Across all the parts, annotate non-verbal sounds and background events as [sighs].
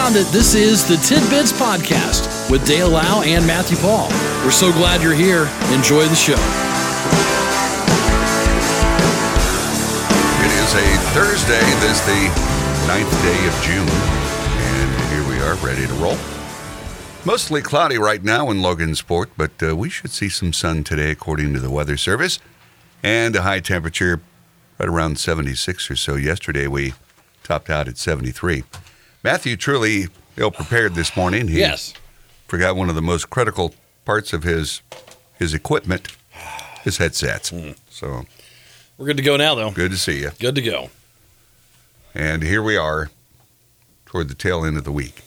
found it. This is the Tidbits Podcast with Dale Lau and Matthew Paul. We're so glad you're here. Enjoy the show. It is a Thursday. This the ninth day of June, and here we are, ready to roll. Mostly cloudy right now in Logansport, but uh, we should see some sun today, according to the Weather Service, and a high temperature right around 76 or so. Yesterday we topped out at 73. Matthew truly ill prepared this morning. He Yes. forgot one of the most critical parts of his his equipment, his headsets. So We're good to go now, though. good to see you. Good to go. And here we are toward the tail end of the week.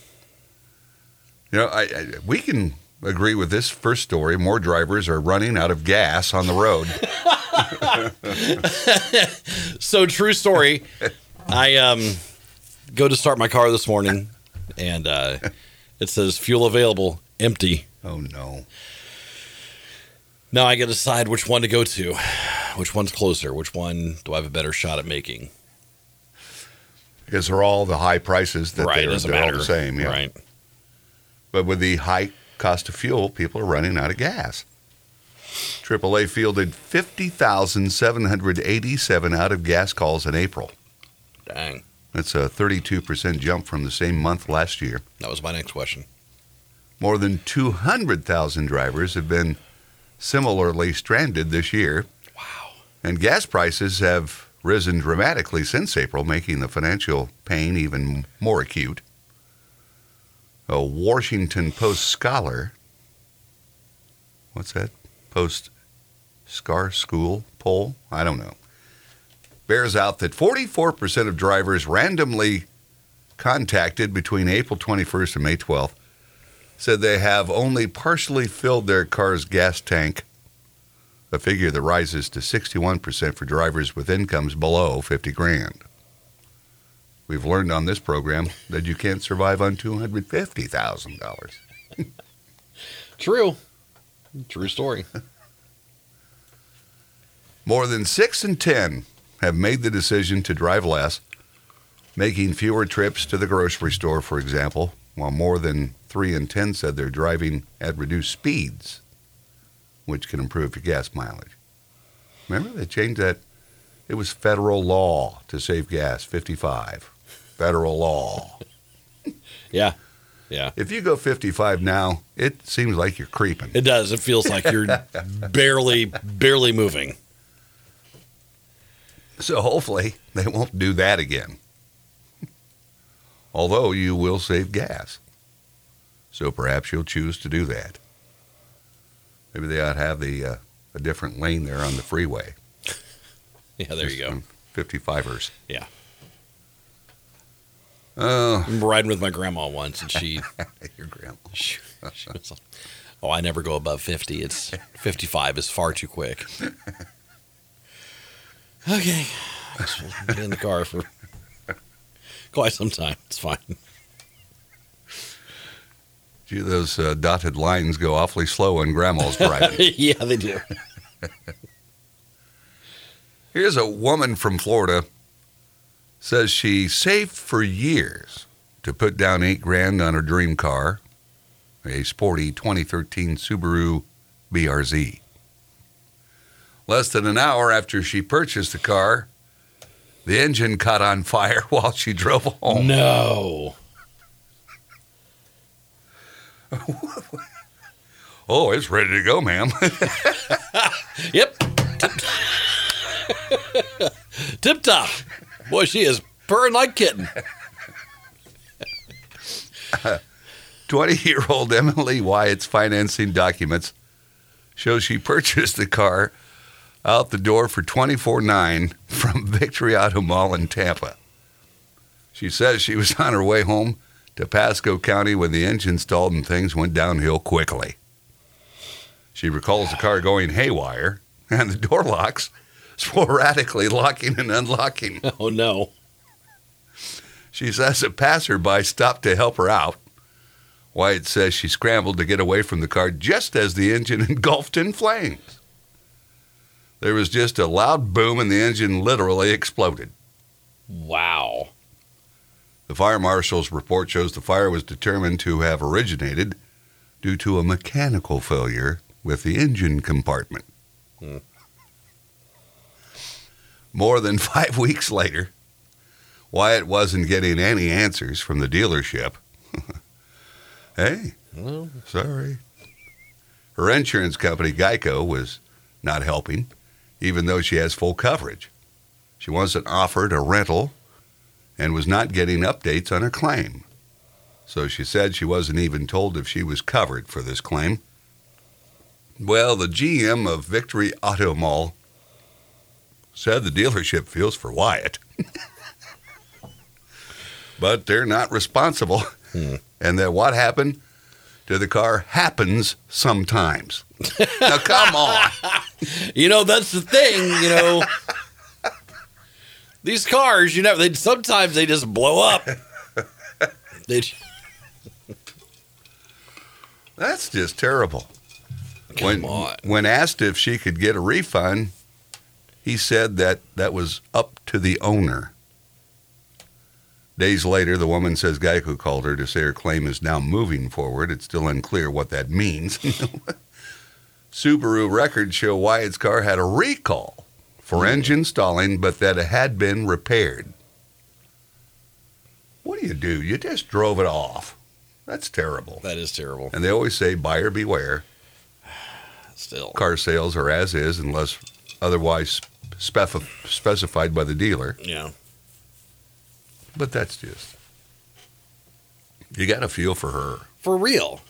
You know, I, I, we can agree with this first story. More drivers are running out of gas on the road. [laughs] [laughs] So true story. I um go to start my car this morning, and uh, it says fuel available, empty. oh, no. Now I got to decide which one to go to, which one's closer, which one do I have a better shot at making. Because they're all the high prices that right, they're, doesn't they're matter. all the same. Yeah. Right. But with the high cost of fuel, people are running out of gas. AAA fielded 50,787 out of gas calls in April. Dang, That's a 32% jump from the same month last year. that was my next question. More than 200,000 drivers have been similarly stranded this year. Wow. And gas prices have risen dramatically since April, making the financial pain even more acute. A Washington Post scholar, what's that? Post Schar School poll? I don't know. Bears out that 44% of drivers randomly contacted between April 21st and May 12th said they have only partially filled their car's gas tank a figure that rises to 61% for drivers with incomes below 50 grand. We've learned on this program that you can't survive on $250,000. [laughs] True. True story. More than 6 in 10 have made the decision to drive less, making fewer trips to the grocery store, for example, while more than 3 in 10 said they're driving at reduced speeds, which can improve your gas mileage. Remember, they changed that? It was federal law to save gas, 55. Federal law. [laughs] Yeah. Yeah. If you go 55 now, it seems like you're creeping. It does. It feels like you're [laughs] barely, barely moving. So hopefully they won't do that again. Although you will save gas. So perhaps you'll choose to do that. Maybe they ought to have the uh, a different lane there on the freeway. [laughs] Yeah, there you go. 55ers. Yeah. Oh, I remember riding with my grandma once, and she, [laughs] your grandma. she, [laughs] she was "Oh, I never go above fifty. It's fifty-five is far too quick." Okay, we'll get in the car for quite some time. It's fine. Gee, those uh, dotted lines go awfully slow when grandma's driving. [laughs] yeah, they do. Here's a woman from Florida says she saved for years to put down eight grand on her dream car, a sporty 2013 Subaru BRZ. Less than an hour after she purchased the car, the engine caught on fire [laughs] while she drove home. No. [laughs] Oh, it's ready to go, ma'am. [laughs] Yep. Tip top. Boy, she is purring like kitten. 20 year old Emily Wyatt's financing documents show she purchased the car out the door for $24,900 from [laughs] Victory Auto Mall in Tampa. She says she was on her way home to Pasco County when the engine stalled and things went downhill quickly. She recalls the car going haywire and the door locks sporadically locking and unlocking. [laughs] Oh no. She says a passerby stopped to help her out. Wyatt says she scrambled to get away from the car just as the engine [laughs] engulfed in flames. There was just a loud boom and the engine literally exploded. Wow. The fire marshal's report shows the fire was determined to have originated due to a mechanical failure with the engine compartment. Hmm. More than [laughs] five weeks later, Wyatt wasn't getting any answers from the dealership. [laughs] hey, Well, sorry. Her insurance company, Geico, was not helping, even though she has full coverage. She wasn't offered a rental and was not getting updates on her claim. So she said she wasn't even told if she was covered for this claim. Well, the GM of Victory Auto Mall said the dealership feels for Wyatt. [laughs] but they're not responsible. Hmm. And that what happened to the car happens sometimes. now, come on. [laughs] you know that's the thing. You know, these cars, you know, they sometimes they just blow up. They That's just terrible. come when, on. when asked if she could get a refund, he said that that was up to the owner. Days later, the woman says Geico called her to say her claim is now moving forward. It's still unclear what that means. [laughs] Subaru records show Wyatt's car had a recall for engine stalling, but that it had been repaired. What do you do? You just drove it off. That's terrible. That is terrible. And they always say buyer beware [sighs] Still, car sales are as is unless otherwise spef- specified by the dealer. yeah. But that's just you got to feel for her. For real.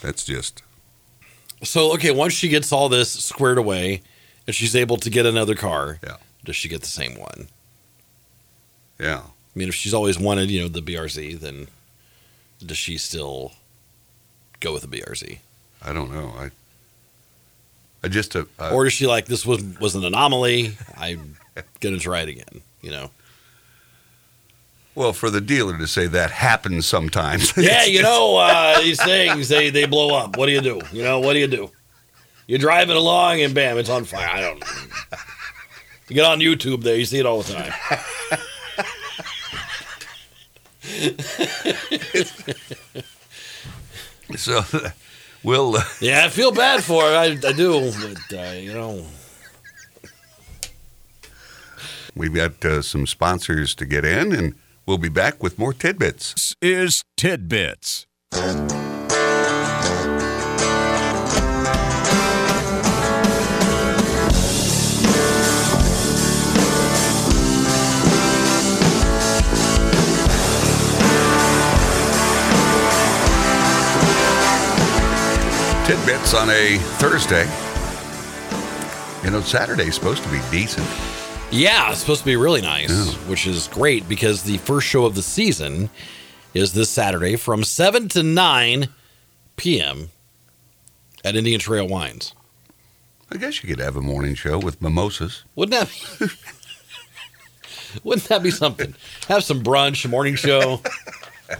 That's just So okay, once she gets all this squared away, and she's able to get another car, Yeah. does she get the same one? yeah. I mean, if she's always wanted, you know, the BRZ, then does she still go with the BRZ, I don't know. I I just uh, uh, or is she like this was was an anomaly? I'm gonna try it again. You know? Well for the dealer to say that happens sometimes. [laughs] Yeah, you know, uh, these things they they blow up. What do you do? You know, what do you do? You drive it along and bam, it's on fire. I don't. You get on YouTube there, you see it all the time. [laughs] so we'll uh, Yeah, I feel bad for her. I, I do, but uh, you know, we've got uh, some sponsors to get in, and we'll be back with more tidbits. This is Tidbits. Tidbits on a Thursday. You know, Saturday's supposed to be decent. Yeah, it's supposed to be really nice, Yeah. which is great because the first show of the season is this Saturday from seven to nine p.m. at Indian Trail Wines. I guess you could have a morning show with mimosas. Wouldn't that be, [laughs] wouldn't that be something? Have some brunch, a morning show. I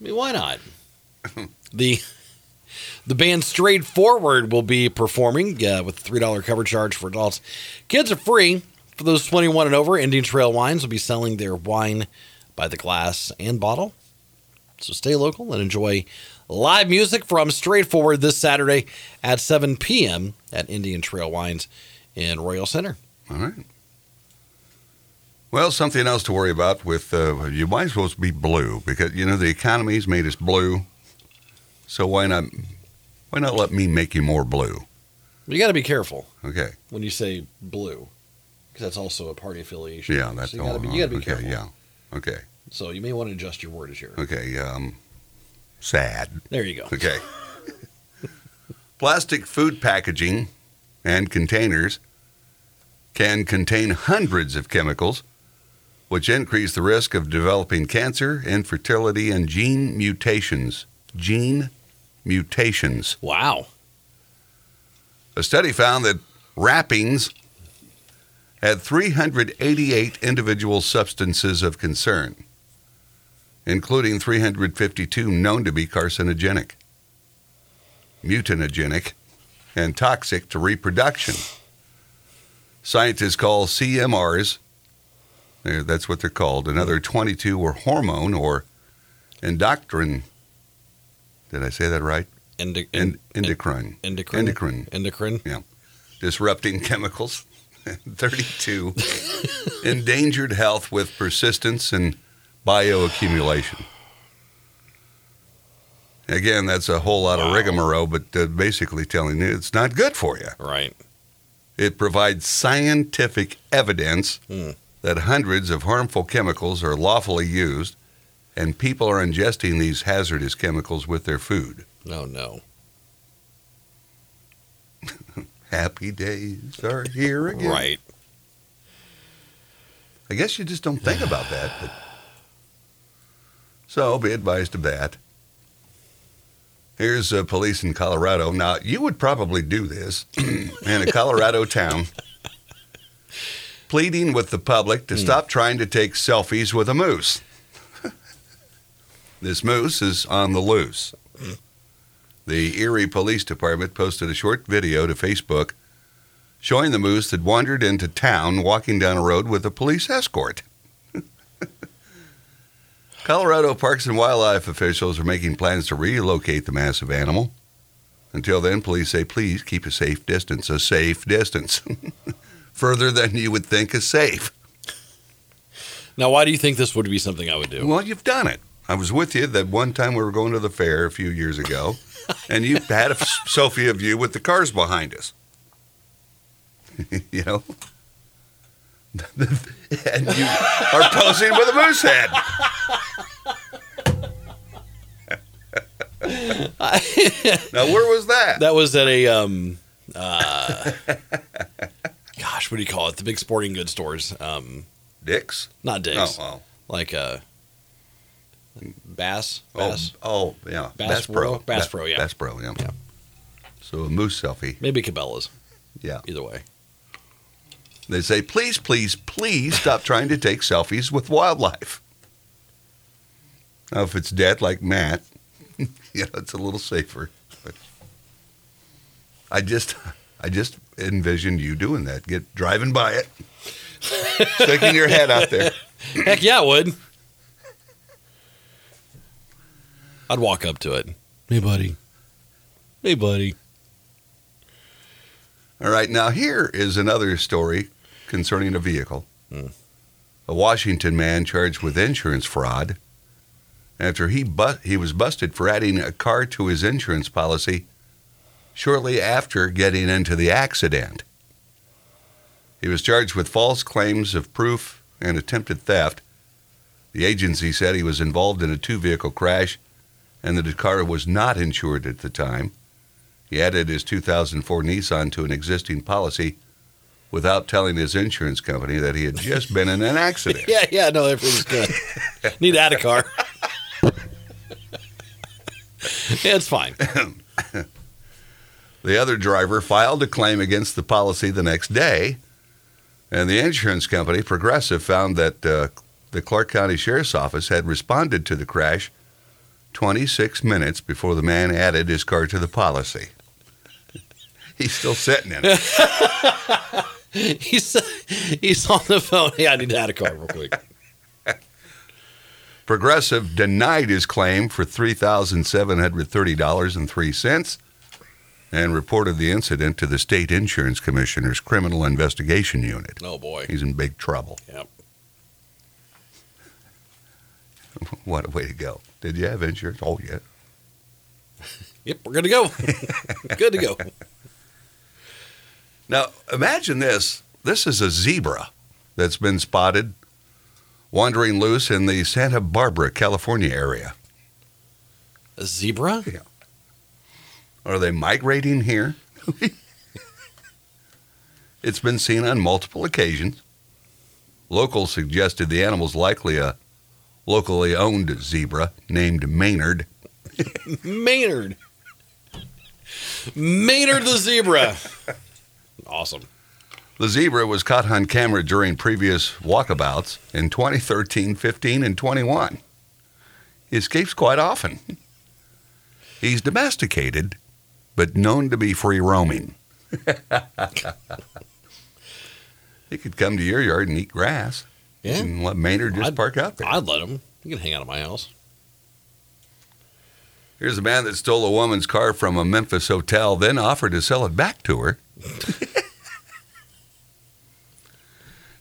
mean, why not? [laughs] The the band Straightforward will be performing uh, with a three dollar cover charge for adults. Kids are free for those twenty one and over. Indian Trail Wines will be selling their wine by the glass and bottle. So stay local and enjoy live music from Straightforward this Saturday at 7 p.m. at Indian Trail Wines in Royal Center. All right. Well, something else to worry about with uh, you might as well be blue because you know the economy's made us blue. So why not why not let me make you more blue? You got to be careful Okay. when you say blue, because that's also a party affiliation. Yeah, that's so you got to be, you got to be okay, careful. Yeah. Okay. So you may want to adjust your word as your. Okay. Um, sad. There you go. Okay. [laughs] Plastic food packaging and containers can contain hundreds of chemicals, which increase the risk of developing cancer, infertility, and gene mutations. Gene mutations. Wow. A study found that wrappings had 388 individual substances of concern, including 352 known to be carcinogenic, mutagenic, and toxic to reproduction. Scientists call CMRs eh, That's what they're called. Another 22 were hormone or endocrine. Did I say that right? Indi- En- en- endocrine. endocrine. Endocrine. Endocrine. Disrupting [laughs] chemicals. [laughs] 32 [laughs] endangered health with persistence and bioaccumulation. Again, that's a whole lot of Wow. rigmarole, but uh, basically telling you it's not good for you. Right. It provides scientific evidence Hmm. that hundreds of harmful chemicals are lawfully used, and people are ingesting these hazardous chemicals with their food. No, no. [laughs] Happy days are here again. Right. I guess you just don't think [sighs] about that. But... So be advised of that. Here's uh, police in Colorado. Now, you would probably do this [clears throat] in a Colorado town, [laughs] pleading with the public to stop trying to take selfies with a moose. This moose is on the loose. The Erie Police Department posted a short video to Facebook showing the moose had wandered into town walking down a road with a police escort. [laughs] Colorado Parks and Wildlife officials are making plans to relocate the massive animal. Until then, police say please keep a safe distance, a safe distance. [laughs] Further than you would think is safe. Now, why do you think this would be something I would do? Well, you've done it. I was with you that one time we were going to the fair a few years ago, [laughs] and you had a selfie of you with the cars behind us. [laughs] you know? [laughs] and you are posing with a moose head. now, where was that? That was at a um uh gosh, what do you call it? The big sporting goods stores. Um Dick's? not Dick's. Oh, oh. Like uh Bass. Oh, Bass. oh, yeah. Bass Pro? Bass Pro, yeah. Bass Pro, yeah. Yeah. So a moose selfie. Maybe Cabela's. Yeah. Either way. They say, please, please, please stop trying to take selfies with wildlife. Now, if it's dead like Matt, [laughs] you know, it's a little safer. But I just, I just envisioned you doing that. Get driving by it, [laughs] sticking your head out there. Heck yeah, I would. I'd walk up to it. Hey buddy. Hey buddy. All right, now here is another story concerning a vehicle. Hmm. A Washington man charged with insurance fraud after he bu- he was busted for adding a car to his insurance policy shortly after getting into the accident. He was charged with false claims of proof and attempted theft. The agency said he was involved in a two-vehicle crash and the car was not insured at the time. He added his 2004 Nissan to an existing policy without telling his insurance company that he had just been in an accident. [laughs] Yeah, yeah, no, everything's good. [laughs] Need to add a car. yeah, it's fine. The other driver filed a claim against the policy the next day, and the insurance company, Progressive, found that uh, the Clark County Sheriff's Office had responded to the crash 26 minutes before the man added his car to the policy. [laughs] He's still sitting in it. [laughs] He's he's on the phone. Hey, I need to add a car real quick. [laughs] Progressive denied his claim for $3,730.03 and reported the incident to the State Insurance Commissioner's Criminal Investigation Unit. Oh boy. He's in big trouble. Yep. [laughs] What a way to go. Did you have insurance? Oh, yeah. [laughs] Yep, we're good to go. [laughs] good to go. Now, imagine this. This is a zebra that's been spotted wandering loose in the Santa Barbara, California area. A zebra? Yeah. Are they migrating here? it's been seen on multiple occasions. Locals suggested the animal's likely a locally owned zebra named Maynard. [laughs] Maynard. Maynard the zebra. Awesome. The zebra was caught on camera during previous walkabouts in 2013, 15, and 21. He escapes quite often. He's domesticated, but known to be free roaming. [laughs] he could come to your yard and eat grass. Yeah. And let Maynard just I'd- park out there. I'd let him. He can hang out at my house. Here's a man that stole a woman's car from a Memphis hotel, then offered to sell it back to her. [laughs]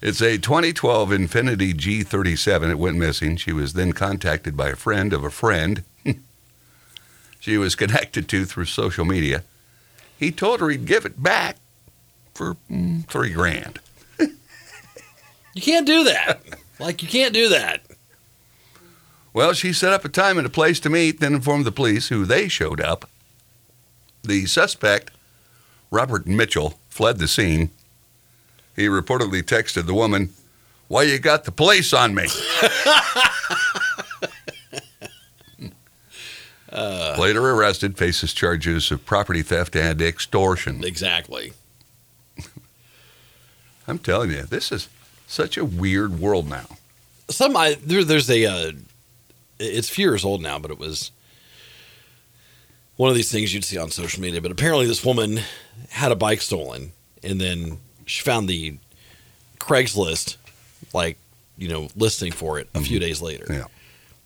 it's a 2012 Infiniti G37. It went missing. She was then contacted by a friend of a friend [laughs] she was connected to through social media. He told her he'd give it back for mm, three grand. You can't do that. [laughs] like you can't do that. Well, she set up a time and a place to meet, then informed the police, who they showed up. The suspect, Robert Mitchell, fled the scene. He reportedly texted the woman, Why you got the police on me? [laughs] Uh. Later arrested, faces charges of property theft and extortion. Exactly. [laughs] I'm telling you, this is such a weird world now. Some I there, there's a uh, it's a few years old now, but it was one of these things you'd see on social media. But apparently, this woman had a bike stolen, and then she found the Craigslist like you know listing for it a few days later. Yeah.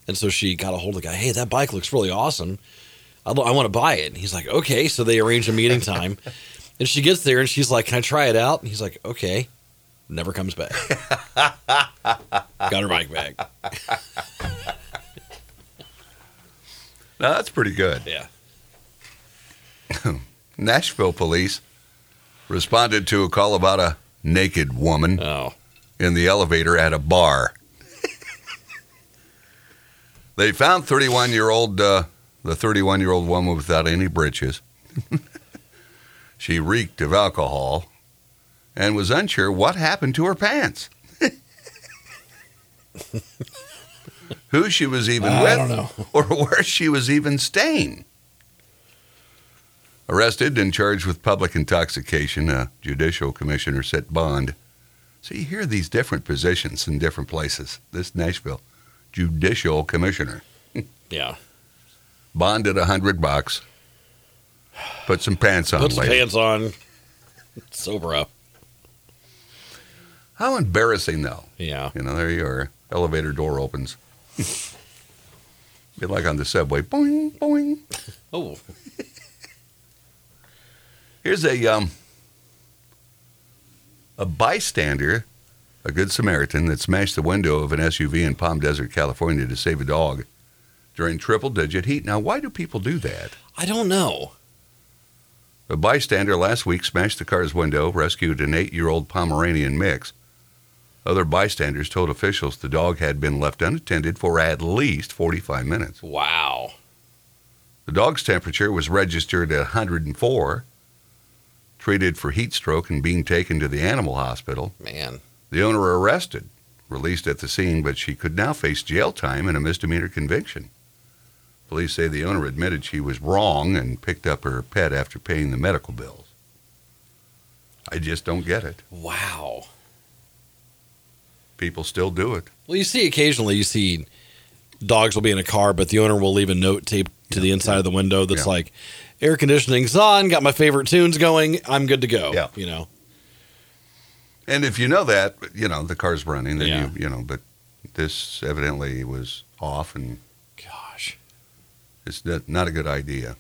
And so she got a hold of the guy. Hey, that bike looks really awesome. I, I want to buy it. And he's like, okay. So they arrange a meeting time. [laughs] and she gets there and she's like, can I try it out? And he's like, okay. Never comes back. [laughs] got her bike back. [laughs] Now, that's pretty good. Yeah. [laughs] Nashville police responded to a call about a naked woman Oh, in the elevator at a bar. they found 31 year old uh, the 31 year old woman without any breeches. she reeked of alcohol and was unsure what happened to her pants. [laughs] Who she was even I with [laughs] or where she was even staying. Arrested and charged with public intoxication, a judicial commissioner set bond. So you hear these different positions in different places. This Nashville judicial commissioner [laughs] yeah. bonded a hundred bucks. Put some pants on, Put some lady. pants on. Sober up. How embarrassing, though. Yeah. You know, there you are. Elevator door opens. Be like on the subway. Boing, boing. Oh, Here's a um a bystander, a good Samaritan that smashed the window of an SUV in Palm Desert, California to save a dog during triple digit heat. Now, why do people do that? I don't know. A bystander last week smashed the car's window, rescued an eight year old Pomeranian mix. Other bystanders told officials the dog had been left unattended for at least 45 minutes. Wow. The dog's temperature was registered at 104, treated for heat stroke and being taken to the animal hospital. Man. The owner arrested, released at the scene, but she could now face jail time and a misdemeanor conviction. Police say the owner admitted she was wrong and picked up her pet after paying the medical bills. I just don't get it. Wow. People still do it. Well, you see occasionally you see dogs will be in a car, but the owner will leave a note taped to the inside of the window that's Yeah. like, air conditioning's on, got my favorite tunes going, I'm good to go. Yeah. You know. And if you know that, you know, the car's running, then Yeah. you, you know, but this evidently was off and Gosh. it's not not a good idea.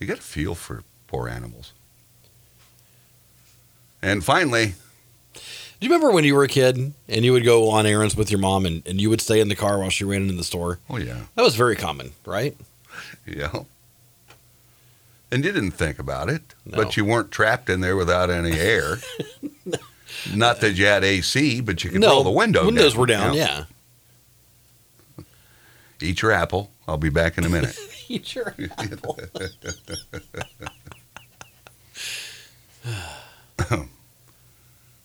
You got to feel for poor animals. And finally, Do you remember when you were a kid and you would go on errands with your mom and, and you would stay in the car while she ran into the store? oh yeah, That was very common, right? yeah. And you didn't think about it, No. but you weren't trapped in there without any air. [laughs] Not that you had AC, but you could roll the window windows down. were down, yeah. Eat your apple. I'll be back in a minute. [laughs] Eat your [laughs] apple.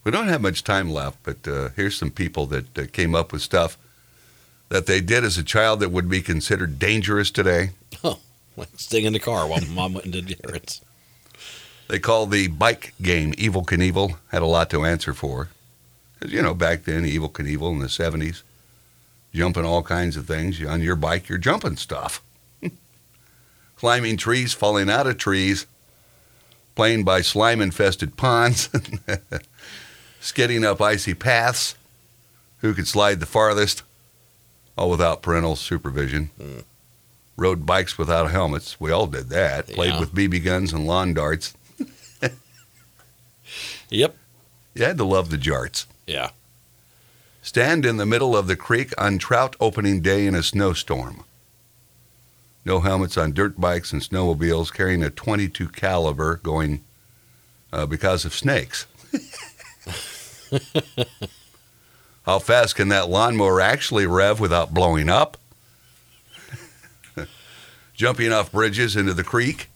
We don't have much time left, but uh, here's some people that uh, came up with stuff that they did as a child that would be considered dangerous today. [laughs] like staying in the car while mom went and did errands. They call the bike game Evel Knievel. Had a lot to answer for. 'Cause, you know, back then, Evel Knievel in the 70s, jumping all kinds of things. On your bike, you're jumping stuff. [laughs] Climbing trees, falling out of trees, playing by slime infested ponds, [laughs] skidding up icy paths, who could slide the farthest, all without parental supervision. Rode bikes without helmets. We all did that. Played with BB guns and lawn darts. [laughs] Yep. You had to love the jarts. Yeah. Stand in the middle of the creek on trout opening day in a snowstorm. No helmets on dirt bikes and snowmobiles carrying a 22 caliber going uh, because of snakes. [laughs] [laughs] How fast can that lawnmower actually rev without blowing up? [laughs] Jumping off bridges into the creek.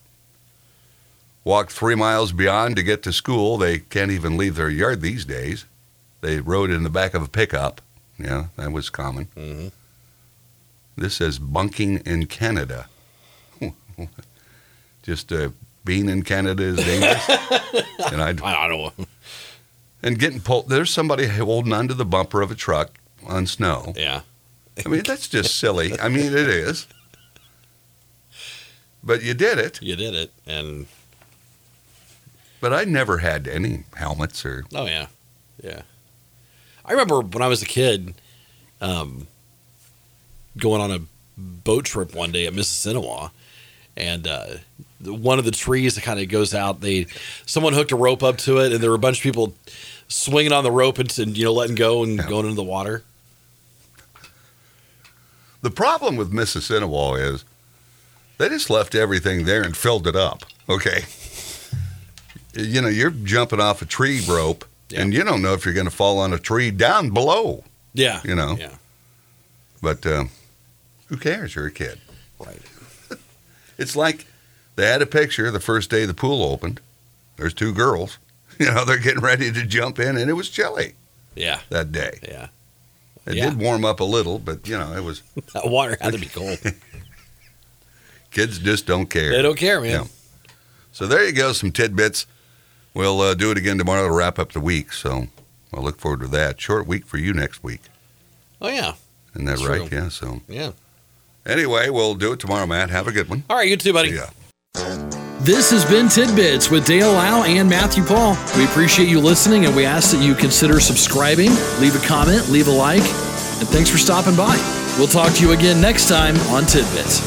Walked three miles beyond to get to school. They can't even leave their yard these days. They rode in the back of a pickup. Yeah, that was common. hmm This says bunking in Canada. [laughs] Just uh, being in Canada is dangerous. and I I don't know. And getting pulled. There's somebody holding onto the bumper of a truck on snow. Yeah. I mean, that's just silly. I mean, it is. But you did it. You did it. And But I never had any helmets or oh yeah. Yeah. I remember when I was a kid, um, going on a boat trip one day at Mississinewa, and uh, one of the trees that kind of goes out. They someone hooked a rope up to it, and there were a bunch of people swinging on the rope and, and you know letting go and Yeah. going into the water. The problem with Mississinewa is they just left everything there and filled it up. Okay. You know, you're jumping off a tree rope Yeah. and you don't know if you're going to fall on a tree down below. Yeah. You know. Yeah. But uh, who cares? You're a kid. Right. It's like they had a picture the first day the pool opened. There's two girls. [laughs] You know, they're getting ready to jump in, and it was chilly Yeah. that day. Yeah. It Yeah. did warm up a little, but, you know, it was [laughs] That water had to be cold. [laughs] kids just don't care. they don't care, man. Yeah. So there you go, some tidbits. We'll uh, do it again tomorrow to wrap up the week. So I'll look forward to that. Short week for you next week. Oh yeah. Isn't that True. right? Yeah. So Yeah. Anyway, we'll do it tomorrow, Matt. Have a good one. All right, you too, buddy. See ya. This has been Tidbits with Dale Lau and Matthew Paul. We appreciate you listening and we ask that you consider subscribing, leave a comment, leave a like, and thanks for stopping by. We'll talk to you again next time on Tidbits.